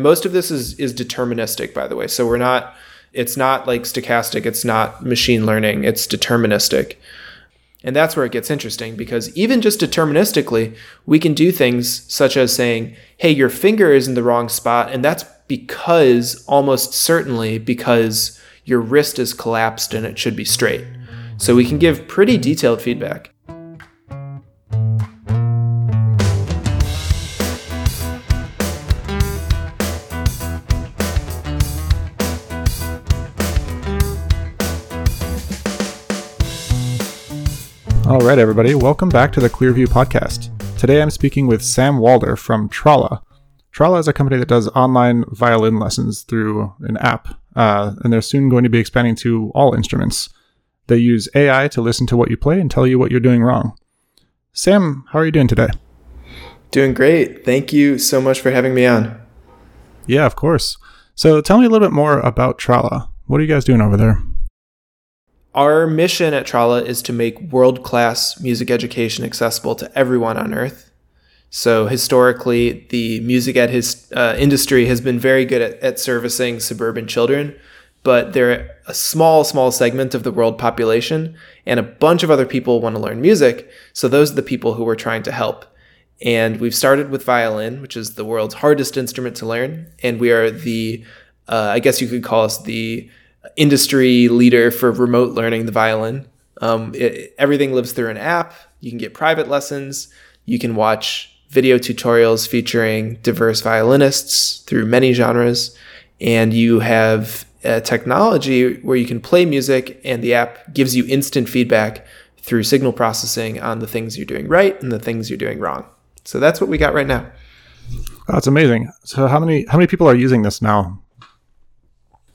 Most of this is is deterministic, by the way. So we're not it's not like stochastic, it's not machine learning, it's deterministic. And that's where it gets interesting because even just deterministically, we can do things such as saying, hey, your finger is in the wrong spot. And that's because, almost certainly, because your wrist is collapsed and it should be straight. So we can give pretty detailed feedback. All right, everybody, welcome back to the Clearview podcast. Today I'm speaking with Sam Walder from Trala. Trala is a company that does online violin lessons through an app, uh, and they're soon going to be expanding to all instruments. They use AI to listen to what you play and tell you what you're doing wrong. Sam, how are you doing today? Doing great. Thank you so much for having me on. Yeah, of course. So tell me a little bit more about Trala. What are you guys doing over there? Our mission at Trala is to make world class music education accessible to everyone on earth. So, historically, the music ed his, uh, industry has been very good at, at servicing suburban children, but they're a small, small segment of the world population, and a bunch of other people want to learn music. So, those are the people who we're trying to help. And we've started with violin, which is the world's hardest instrument to learn. And we are the, uh, I guess you could call us the industry leader for remote learning the violin. Um, it, everything lives through an app. You can get private lessons. You can watch video tutorials featuring diverse violinists through many genres. And you have a technology where you can play music and the app gives you instant feedback through signal processing on the things you're doing right and the things you're doing wrong. So that's what we got right now. That's amazing. So how many how many people are using this now?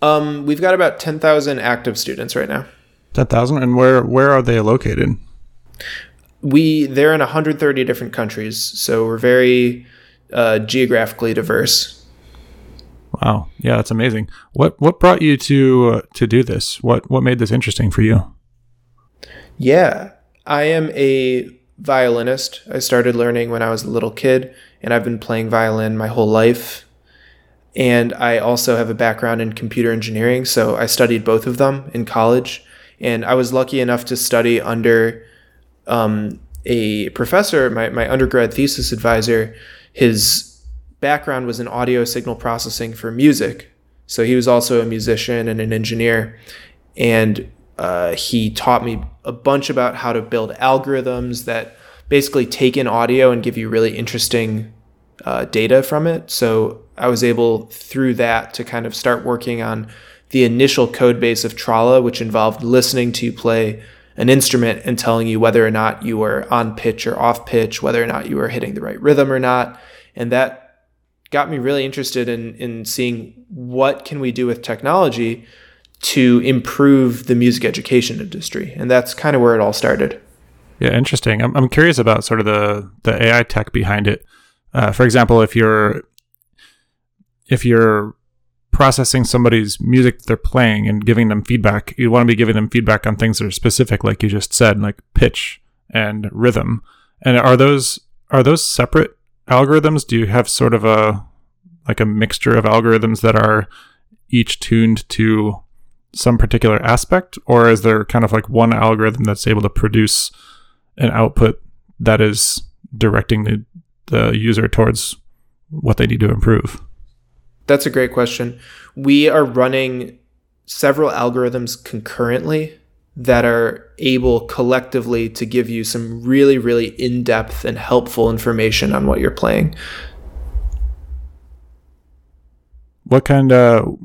Um, we've got about ten thousand active students right now. Ten thousand, and where where are they located? We they're in 130 different countries, so we're very uh, geographically diverse. Wow, yeah, that's amazing. What what brought you to uh, to do this? What what made this interesting for you? Yeah, I am a violinist. I started learning when I was a little kid, and I've been playing violin my whole life. And I also have a background in computer engineering, so I studied both of them in college. And I was lucky enough to study under um, a professor, my, my undergrad thesis advisor. His background was in audio signal processing for music. So he was also a musician and an engineer. And uh, he taught me a bunch about how to build algorithms that basically take in audio and give you really interesting uh, data from it. So I was able through that to kind of start working on the initial code base of Trala, which involved listening to play an instrument and telling you whether or not you were on pitch or off pitch, whether or not you were hitting the right rhythm or not. And that got me really interested in, in seeing what can we do with technology to improve the music education industry. And that's kind of where it all started. Yeah, interesting. I'm, I'm curious about sort of the, the AI tech behind it. Uh, for example, if you're if you're processing somebody's music they're playing and giving them feedback, you want to be giving them feedback on things that are specific, like you just said, like pitch and rhythm. And are those are those separate algorithms? Do you have sort of a like a mixture of algorithms that are each tuned to some particular aspect, or is there kind of like one algorithm that's able to produce an output that is directing the, the user towards what they need to improve? That's a great question. We are running several algorithms concurrently that are able collectively to give you some really, really in depth and helpful information on what you're playing. What kind of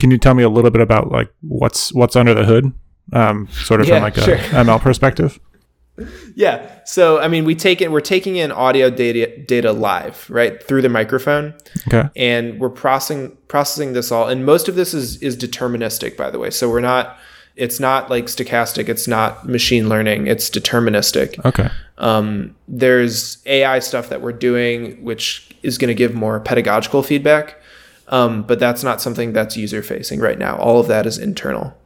can you tell me a little bit about like what's what's under the hood, um, sort of yeah, from like sure. a ML perspective? yeah. So I mean, we take it. We're taking in audio data data live, right, through the microphone. Okay. And we're processing processing this all, and most of this is is deterministic, by the way. So we're not. It's not like stochastic. It's not machine learning. It's deterministic. Okay. Um, there's AI stuff that we're doing, which is going to give more pedagogical feedback. Um, but that's not something that's user facing right now. All of that is internal.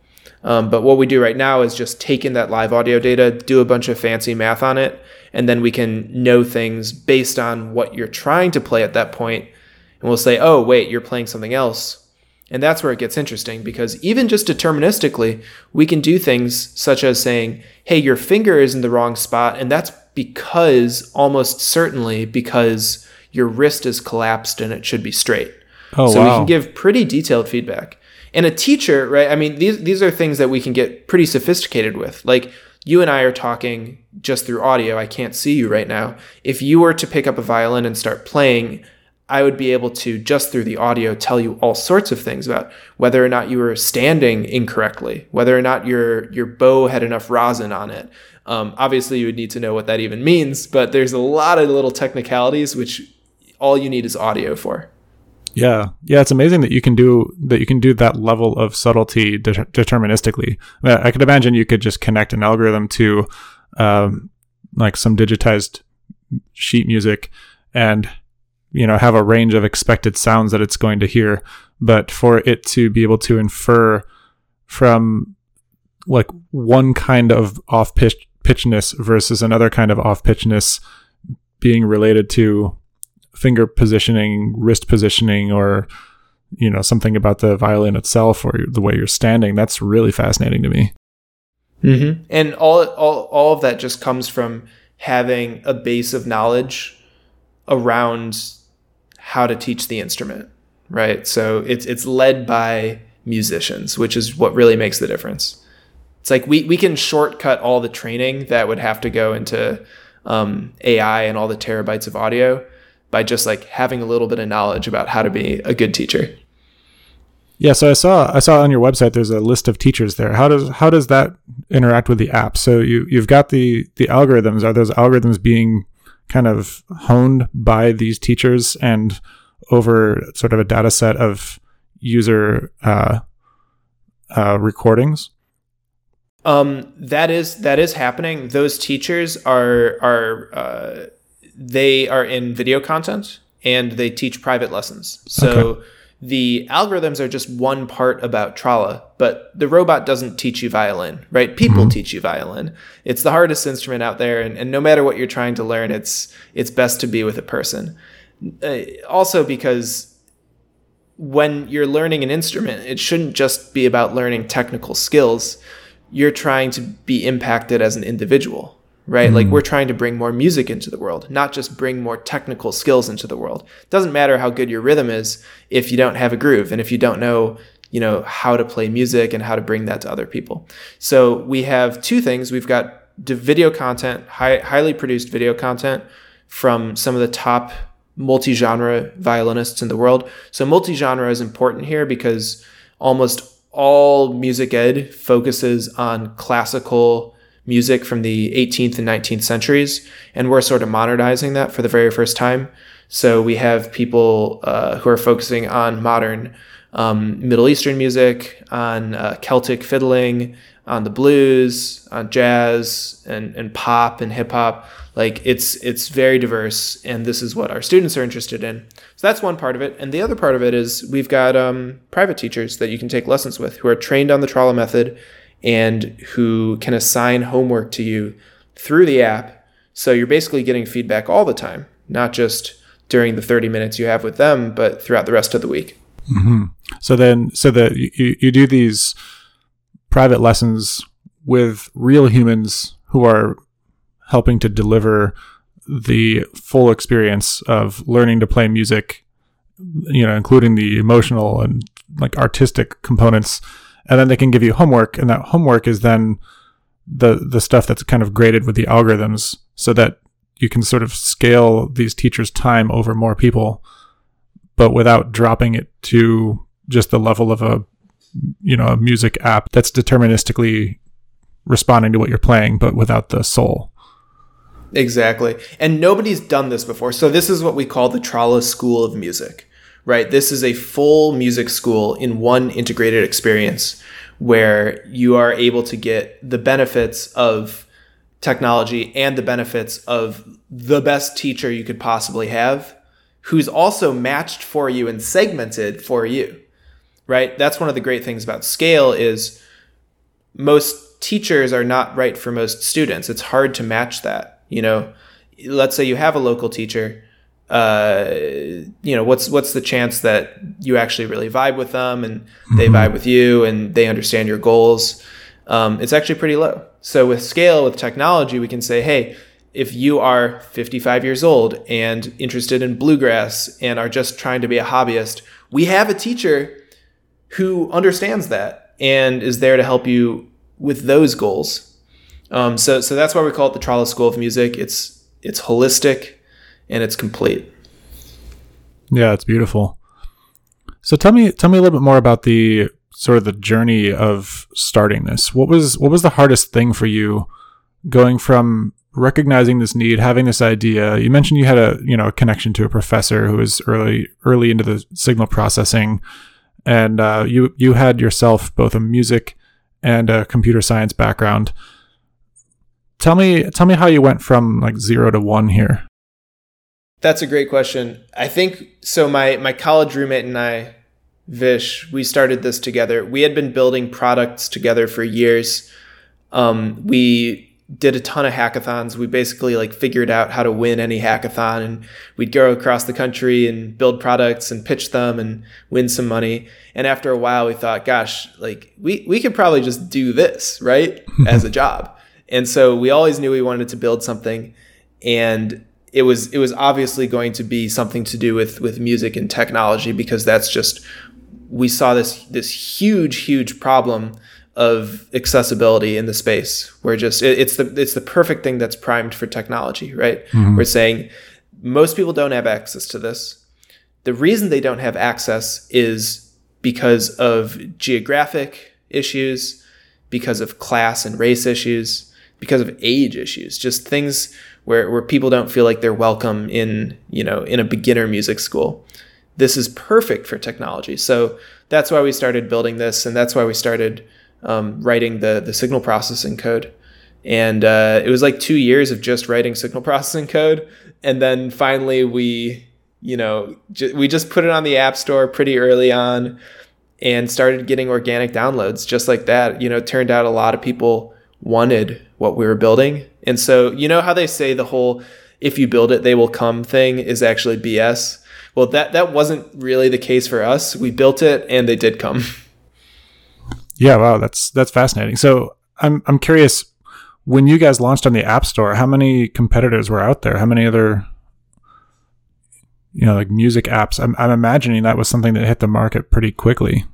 Um, but what we do right now is just take in that live audio data, do a bunch of fancy math on it, and then we can know things based on what you're trying to play at that point. and we'll say, oh, wait, you're playing something else. And that's where it gets interesting because even just deterministically, we can do things such as saying, hey, your finger is in the wrong spot. And that's because, almost certainly, because your wrist is collapsed and it should be straight. Oh, so wow. we can give pretty detailed feedback. And a teacher, right? I mean, these these are things that we can get pretty sophisticated with. Like you and I are talking just through audio. I can't see you right now. If you were to pick up a violin and start playing, I would be able to just through the audio tell you all sorts of things about whether or not you were standing incorrectly, whether or not your your bow had enough rosin on it. Um, obviously, you would need to know what that even means, but there's a lot of little technicalities which all you need is audio for. Yeah, yeah, it's amazing that you can do that. You can do that level of subtlety de- deterministically. I, could imagine you could just connect an algorithm to, um, like some digitized sheet music, and you know have a range of expected sounds that it's going to hear. But for it to be able to infer from like one kind of off pitch pitchness versus another kind of off pitchness being related to finger positioning, wrist positioning, or you know something about the violin itself or the way you're standing. That's really fascinating to me. Mm-hmm. And all all all of that just comes from having a base of knowledge around how to teach the instrument, right? So it's it's led by musicians, which is what really makes the difference. It's like we we can shortcut all the training that would have to go into um, AI and all the terabytes of audio by just like having a little bit of knowledge about how to be a good teacher. Yeah, so I saw I saw on your website there's a list of teachers there. How does how does that interact with the app? So you you've got the the algorithms. Are those algorithms being kind of honed by these teachers and over sort of a data set of user uh, uh, recordings? Um, that is that is happening. Those teachers are are uh, they are in video content and they teach private lessons. So okay. the algorithms are just one part about Trala, but the robot doesn't teach you violin, right? People mm-hmm. teach you violin. It's the hardest instrument out there, and, and no matter what you're trying to learn, it's it's best to be with a person. Uh, also because when you're learning an instrument, it shouldn't just be about learning technical skills. You're trying to be impacted as an individual, right? Mm. Like we're trying to bring more music into the world, not just bring more technical skills into the world. It doesn't matter how good your rhythm is if you don't have a groove and if you don't know, you know, how to play music and how to bring that to other people. So we have two things. We've got video content, high, highly produced video content from some of the top multi-genre violinists in the world. So multi-genre is important here because almost all music ed focuses on classical music from the 18th and 19th centuries, and we're sort of modernizing that for the very first time. So we have people uh, who are focusing on modern um, Middle Eastern music, on uh, Celtic fiddling, on the blues, on jazz, and, and pop and hip hop. Like it's it's very diverse, and this is what our students are interested in. So that's one part of it, and the other part of it is we've got um, private teachers that you can take lessons with who are trained on the Trala method and who can assign homework to you through the app. So you're basically getting feedback all the time, not just during the 30 minutes you have with them, but throughout the rest of the week. Mm-hmm. So then, so that you, you do these private lessons with real humans who are helping to deliver the full experience of learning to play music, you know, including the emotional and like artistic components and then they can give you homework and that homework is then the the stuff that's kind of graded with the algorithms so that you can sort of scale these teachers time over more people but without dropping it to just the level of a you know a music app that's deterministically responding to what you're playing but without the soul. Exactly. And nobody's done this before. So this is what we call the trala school of music right? This is a full music school in one integrated experience where you are able to get the benefits of technology and the benefits of the best teacher you could possibly have who's also matched for you and segmented for you right? That's one of the great things about scale is most teachers are not right for most students. It's hard to match that you know? Let's say you have a local teacher uh, you know, what's what's the chance that you actually really vibe with them and they vibe with you and they understand your goals? Um, it's actually pretty low. So with scale, with technology, we can say, hey, if you are 55 years old and interested in bluegrass and are just trying to be a hobbyist, we have a teacher who understands that and is there to help you with those goals. Um, so, so that's why we call it the Trala School of Music. It's it's holistic and it's complete. Yeah, it's beautiful. So tell me tell me a little bit more about the sort of the journey of starting this. What was what was the hardest thing for you going from recognizing this need, having this idea? You mentioned you had a, you know, a connection to a professor who was early early into the signal processing and uh, you you had yourself both a music and a computer science background. Tell me tell me how you went from like 0 to 1 here. That's a great question. I think so. My my college roommate and I, Vish, we started this together. We had been building products together for years. Um, we did a ton of hackathons. We basically like figured out how to win any hackathon, and we'd go across the country and build products and pitch them and win some money. And after a while, we thought, gosh, like we we could probably just do this right as a job. And so we always knew we wanted to build something, and it was it was obviously going to be something to do with with music and technology because that's just we saw this this huge huge problem of accessibility in the space where just it, it's the it's the perfect thing that's primed for technology right mm-hmm. we're saying most people don't have access to this the reason they don't have access is because of geographic issues because of class and race issues because of age issues just things where, where people don't feel like they're welcome in you know in a beginner music school. This is perfect for technology. So that's why we started building this and that's why we started um, writing the the signal processing code. And uh, it was like two years of just writing signal processing code. And then finally we you know we just put it on the app store pretty early on and started getting organic downloads just like that. You know it turned out a lot of people wanted what we were building. And so, you know how they say the whole if you build it, they will come thing is actually BS? Well, that, that wasn't really the case for us. We built it and they did come. Yeah, wow, that's that's fascinating. So I'm I'm curious, when you guys launched on the App Store, how many competitors were out there? How many other you know, like music apps? I'm I'm imagining that was something that hit the market pretty quickly.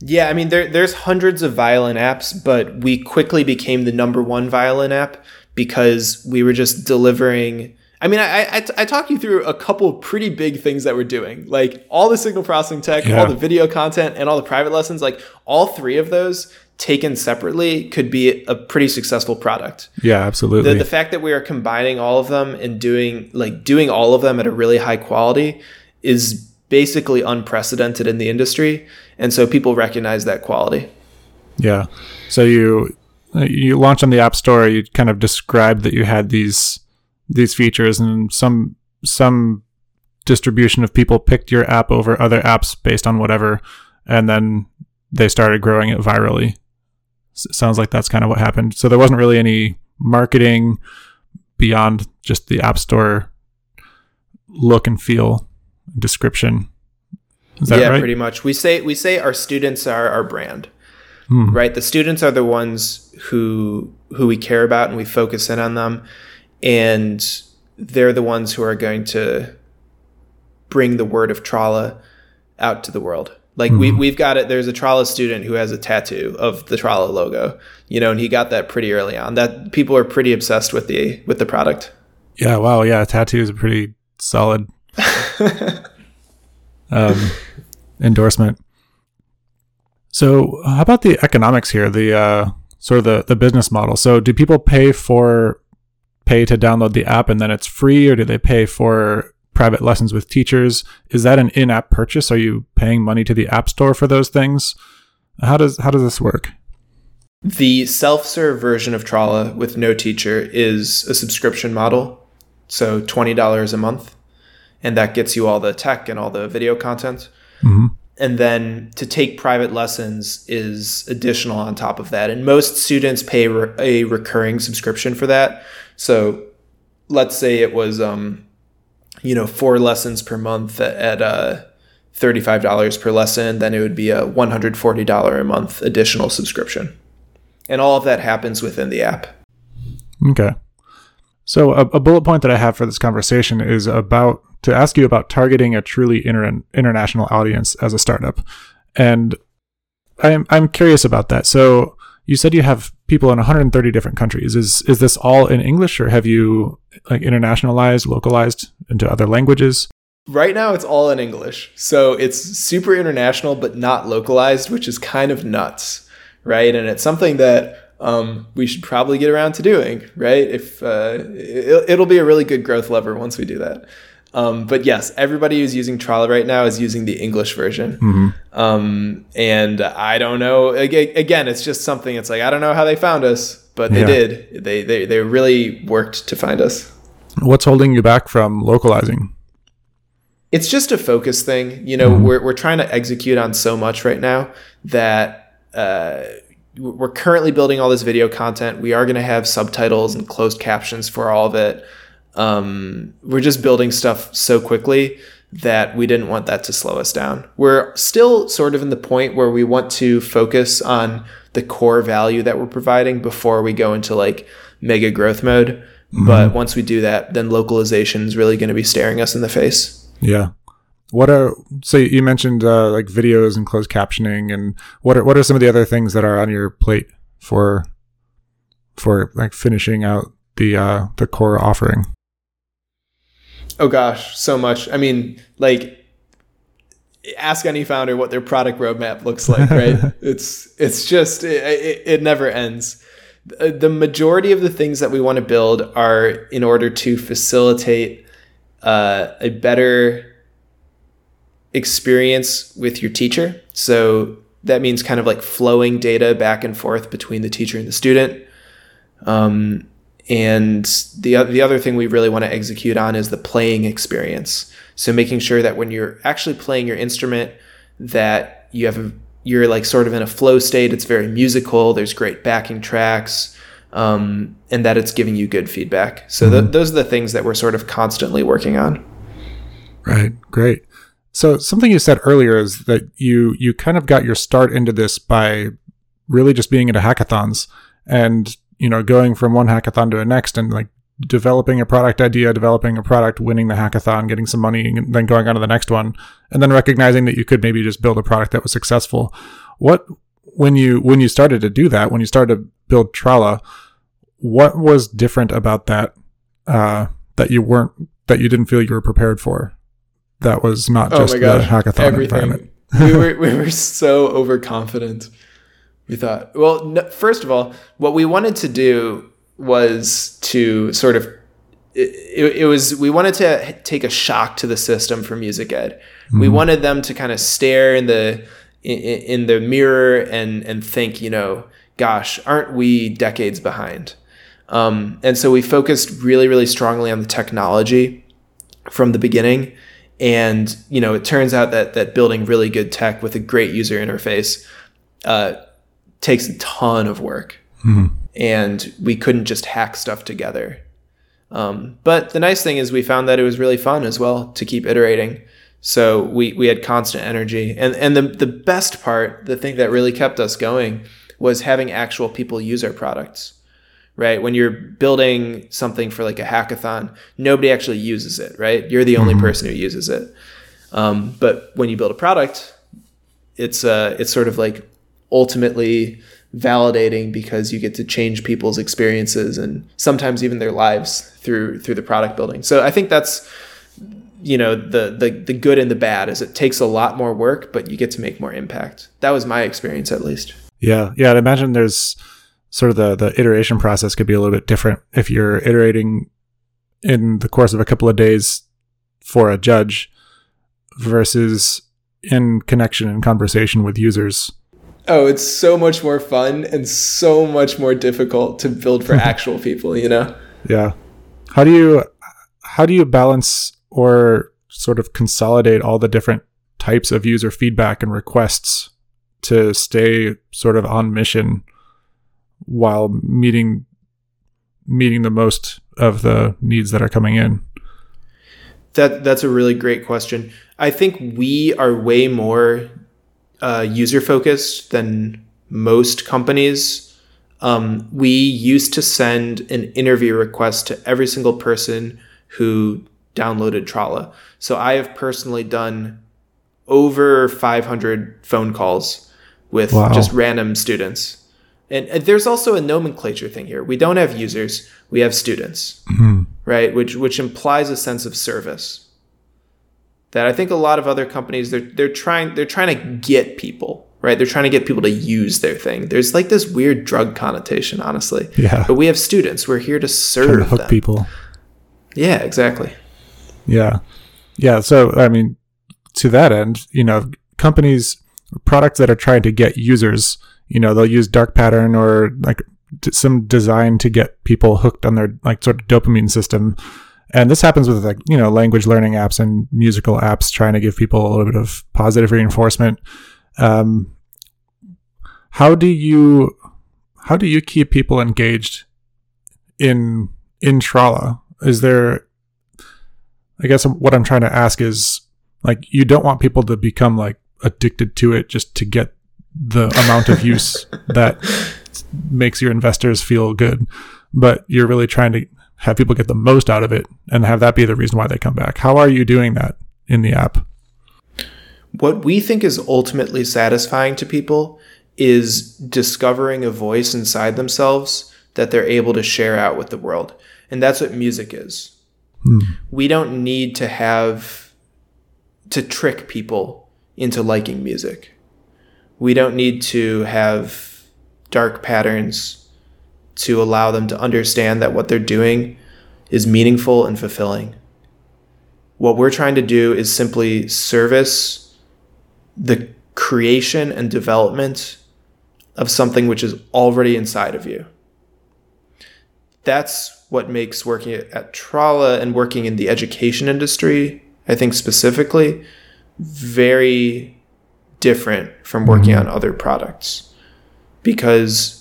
Yeah, I mean there there's hundreds of violin apps, but we quickly became the number one violin app because we were just delivering. I mean, I, I, I talk you through a couple pretty big things that we're doing, like all the signal processing tech, yeah. all the video content, and all the private lessons. Like all three of those taken separately could be a pretty successful product. Yeah, absolutely. The, the fact that we are combining all of them and doing like doing all of them at a really high quality is basically unprecedented in the industry, and so people recognize that quality. Yeah. So you you launched on the App Store. You kind of described that you had these these features, and some some distribution of people picked your app over other apps based on whatever, and then they started growing it virally. S- sounds like that's kind of what happened. So there wasn't really any marketing beyond just the App Store look and feel description. Yeah, right? pretty much. We say we say our students are our brand. Hmm. Right? The students are the ones who who we care about and we focus in on them and they're the ones who are going to bring the word of Trala out to the world. Like mm-hmm. we we've got it. There's a Trala student who has a tattoo of the Trala logo, you know, and he got that pretty early on. That people are pretty obsessed with the with the product. Yeah. Wow. Yeah. Tattoo is a pretty solid um, endorsement. So, how about the economics here? The uh, sort of the, the business model. So, do people pay for pay to download the app and then it's free, or do they pay for private lessons with teachers? Is that an in-app purchase? Are you paying money to the app store for those things? How does how does this work? The self-serve version of Trala with no teacher is a subscription model, so twenty dollars a month and that gets you all the tech and all the video content. Mm-hmm. And then to take private lessons is additional on top of that. And most students pay re- a recurring subscription for that. So let's say it was um, you know, four lessons per month at, at uh, $35 per lesson, then it would be a $140 a month additional subscription. And all of that happens within the app. Okay. So a, a, bullet point that I have for this conversation is about to ask you about targeting a truly inter- international audience as a startup, and I'm I'm curious about that. So you said you have people in 130 different countries. Is is this all in English, or have you like internationalized, localized into other languages? Right now, it's all in English, so it's super international but not localized, which is kind of nuts, right? And it's something that um, we should probably get around to doing, right? If uh, it, will be a really good growth lever once we do that. Um, but yes, everybody who's using Trala right now is using the English version. Mm-hmm. Um, and I don't know. Again, it's just something. It's like I don't know how they found us, but they yeah. did. They, they they really worked to find us. What's holding you back from localizing? It's just a focus thing. You know, mm-hmm. we're we're trying to execute on so much right now that. Uh, we're currently building all this video content. We are going to have subtitles and closed captions for all of it. Um, we're just building stuff so quickly that we didn't want that to slow us down. We're still sort of in the point where we want to focus on the core value that we're providing before we go into like mega growth mode. Mm-hmm. But once we do that, then localization is really going to be staring us in the face. Yeah. What are so you mentioned uh, like videos and closed captioning, and what are what are some of the other things that are on your plate for for like finishing out the uh, the core offering? Oh gosh, so much. I mean, like ask any founder what their product roadmap looks like, right? it's it's just it, it, it never ends. The majority of the things that we want to build are in order to facilitate uh, a better experience with your teacher. So that means kind of like flowing data back and forth between the teacher and the student. Um, and the, the other thing we really want to execute on is the playing experience. So making sure that when you're actually playing your instrument, that you have a, you're like sort of in a flow state. It's very musical. There's great backing tracks, um, and that it's giving you good feedback. So mm-hmm. th- those are the things that we're sort of constantly working on. Right. Great. So something you said earlier is that you you kind of got your start into this by really just being into hackathons and you know going from one hackathon to the next and like developing a product idea, developing a product, winning the hackathon, getting some money, and then going on to the next one, and then recognizing that you could maybe just build a product that was successful. What when you when you started to do that, when you started to build Trala, what was different about that uh, that you weren't that you didn't feel you were prepared for? that was not oh just the hackathon everything. environment. we were we were so overconfident. We thought, well, no, first of all, what we wanted to do was to sort of it, it, was we wanted to take a shock to the system for music ed. Mm-hmm. We wanted them to kind of stare in the in, in the mirror and and think, you know, gosh, aren't we decades behind? Um, and so we focused really, really strongly on the technology from the beginning and you know, it turns out that that building really good tech with a great user interface uh, takes a ton of work, mm-hmm. and we couldn't just hack stuff together. Um, but the nice thing is we found that it was really fun as well to keep iterating. So we we had constant energy, and and the the best part, the thing that really kept us going, was having actual people use our products right? When you're building something for like a hackathon, nobody actually uses it, right? You're the only mm-hmm. person who uses it. Um, but when you build a product, it's uh, it's sort of like ultimately validating because you get to change people's experiences and sometimes even their lives through through the product building. So I think that's you know the the the good and the bad is it takes a lot more work, but you get to make more impact. That was my experience at least. Yeah, yeah. I'd imagine there's sort of the the iteration process could be a little bit different if you're iterating in the course of a couple of days for a judge versus in connection and conversation with users. Oh, it's so much more fun and so much more difficult to build for actual people, you know? Yeah. How do you how do you balance or sort of consolidate all the different types of user feedback and requests to stay sort of on mission while meeting meeting the most of the needs that are coming in. That that's a really great question. I think we are way more uh, user focused than most companies. Um, we used to send an interview request to every single person who downloaded Trala. So I have personally done over 500 phone calls with wow. just random students. And, and, there's also a nomenclature thing here. We don't have users, we have students, mm-hmm. right? Which which implies a sense of service. That I think a lot of other companies they're they're trying they're trying to get people, right? They're trying to get people to use their thing. There's like this weird drug connotation, honestly. Yeah. But we have students. We're here to serve to hook them. people. Yeah, exactly. Yeah. Yeah. So I mean, to that end, you know, companies products that are trying to get users, you know, they'll use dark pattern or like some design to get people hooked on their like sort of dopamine system. And this happens with like, you know, language learning apps and musical apps trying to give people a little bit of positive reinforcement. Um, how do you how do you keep people engaged in in Trala? Is there I guess what I'm trying to ask is like you don't want people to become like addicted to it just to get the amount of use that makes your investors feel good, but you're really trying to have people get the most out of it and have that be the reason why they come back. How are you doing that in the app? What we think is ultimately satisfying to people is discovering a voice inside themselves that they're able to share out with the world. And that's what music is. Hmm. We don't need to have to trick people into liking music. We don't need to have dark patterns to allow them to understand that what they're doing is meaningful and fulfilling. What we're trying to do is simply service the creation and development of something which is already inside of you. That's what makes working at Trala and working in the education industry, I think specifically, very different from working mm-hmm. on other products. Because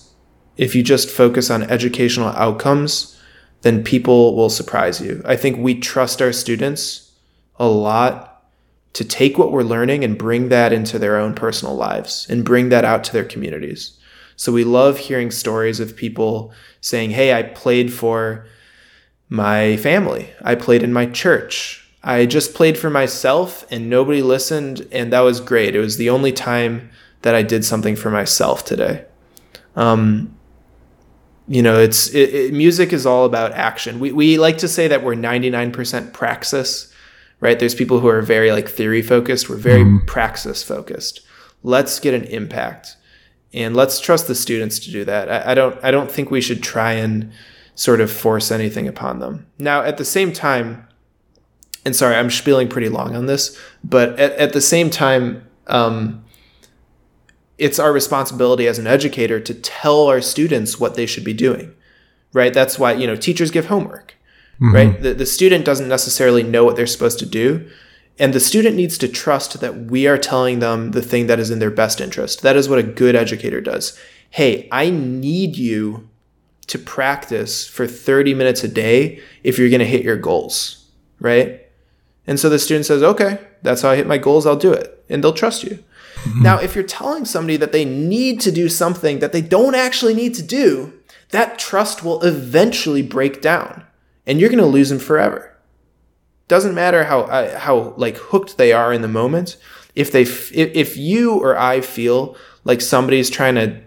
if you just focus on educational outcomes, then people will surprise you. I think we trust our students a lot to take what we're learning and bring that into their own personal lives and bring that out to their communities. So we love hearing stories of people saying, Hey, I played for my family. I played in my church. I just played for myself and nobody listened, and that was great. It was the only time that I did something for myself today. Um, you know, it's it, it, music is all about action. We we like to say that we're ninety nine percent praxis, right? There's people who are very like theory focused. We're very mm. praxis focused. Let's get an impact, and let's trust the students to do that. I, I don't I don't think we should try and sort of force anything upon them. Now, at the same time and sorry, I'm spieling pretty long on this, but at, at the same time, um, it's our responsibility as an educator to tell our students what they should be doing, right? That's why, you know, teachers give homework, mm-hmm. right? The, the student doesn't necessarily know what they're supposed to do. And the student needs to trust that we are telling them the thing that is in their best interest. That is what a good educator does. Hey, I need you to practice for 30 minutes a day if you're going to hit your goals, right? And so the student says, okay, that's how I hit my goals, I'll do it. And they'll trust you. Mm-hmm. Now, if you're telling somebody that they need to do something that they don't actually need to do, that trust will eventually break down and you're going to lose them forever. Doesn't matter how, uh, how like hooked they are in the moment. If they, f- if you or I feel like somebody's trying to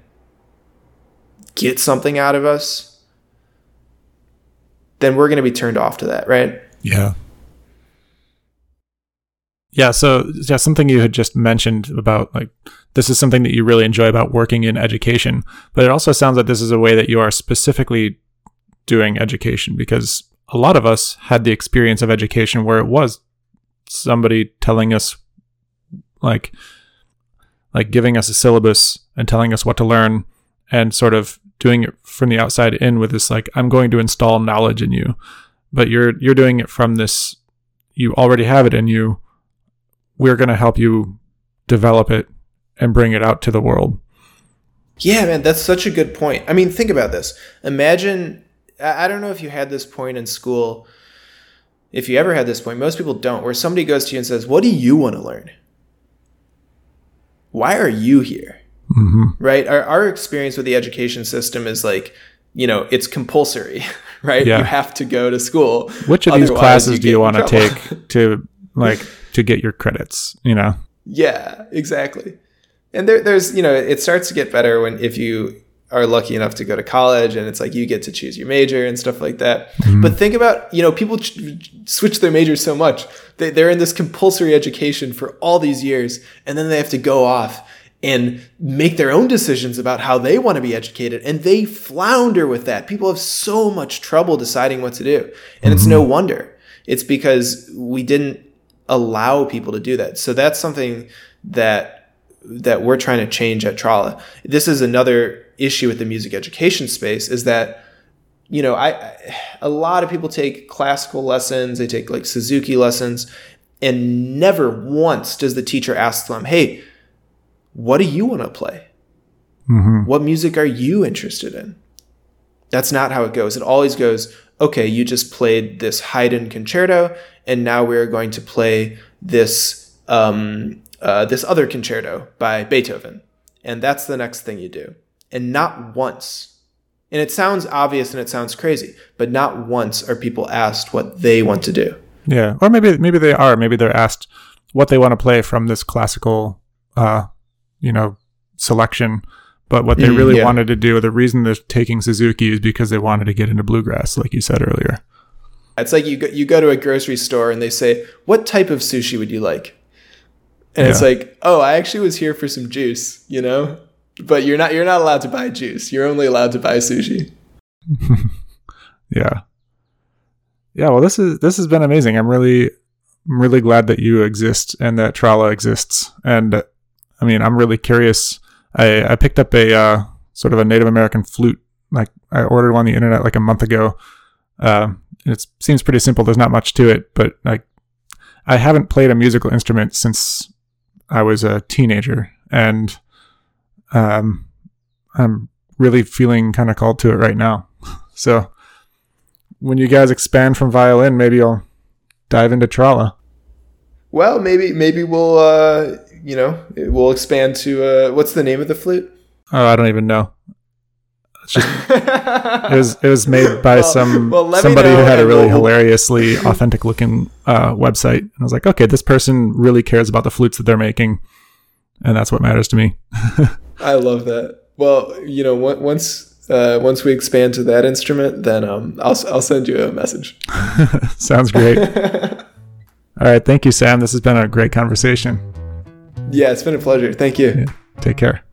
get something out of us, then we're going to be turned off to that, right? Yeah. Yeah, so yeah, something you had just mentioned about like this is something that you really enjoy about working in education, but it also sounds like this is a way that you are specifically doing education because a lot of us had the experience of education where it was somebody telling us like like giving us a syllabus and telling us what to learn and sort of doing it from the outside in with this like I'm going to install knowledge in you. But you're you're doing it from this you already have it in you we're going to help you develop it and bring it out to the world. Yeah, man, that's such a good point. I mean, think about this. Imagine, I don't know if you had this point in school. if you ever had this point, most people don't, where somebody goes to you and says, What do you want to learn? Why are you here? Mm-hmm. Right? Our, our experience with the education system is like, you know, it's compulsory, right? Yeah. You have to go to school. Which of these classes do you want to take to like to get your credits? You know. Yeah, exactly. And there, there's, you know, it starts to get better when if you are lucky enough to go to college and it's like you get to choose your major and stuff like that. Mm-hmm. But think about, you know, people ch- switch their majors so much. They, they're in this compulsory education for all these years and then they have to go off and make their own decisions about how they want to be educated and they flounder with that. People have so much trouble deciding what to do. And it's no mm-hmm. wonder. It's because we didn't allow people to do that. So that's something that that we're trying to change at Trala. This is another issue with the music education space is that you know, I, a lot of people take classical lessons, they take like Suzuki lessons and never once does the teacher ask them, "Hey, what do you want to play? Mm-hmm. What music are you interested in?" That's not how it goes. It always goes, "Okay, you just played this Haydn concerto and now we're going to play this um, uh, this other concerto by Beethoven, and that's the next thing you do. And not once, and it sounds obvious and it sounds crazy, but not once are people asked what they want to do. Yeah, or maybe maybe they are. Maybe they're asked what they want to play from this classical, uh, you know, selection. But what they Mm, really yeah. wanted to do, the reason they're taking Suzuki is because they wanted to get into bluegrass, like you said earlier. It's like you go, you go to a grocery store and they say, "What type of sushi would you like?" And it's like, "Oh, I actually was here for some juice," you know. But you're not you're not allowed to buy juice. You're only allowed to buy sushi. Yeah. Yeah, well this is this has been amazing. I'm really I'm really glad that you exist and that Trala exists. And uh, I mean, I'm really curious. I I picked up a uh, sort of a Native American flute. Like I ordered one on the internet like a month ago. Uh, it seems pretty simple. There's not much to it, but like I haven't played a musical instrument since I was a teenager, and um, I'm really feeling kind of called to it right now. So when you guys expand from violin, maybe I'll dive into Trala. Well, maybe maybe we'll uh, you know we'll expand to uh, what's the name of the flute? Oh, I don't even know. Just it was it was made by Well- some well, somebody who had a really we'll- hilariously authentic looking uh, website, and I was like, okay, this person really cares about the flutes that they're making, and that's what matters to me. I love that. Well, you know, on- once uh, once we expand to that instrument, then um, I'll I'll send you a message. Sounds great. All right, thank you, Sam. This has been a great conversation. Yeah, it's been a pleasure. Thank you. Take care.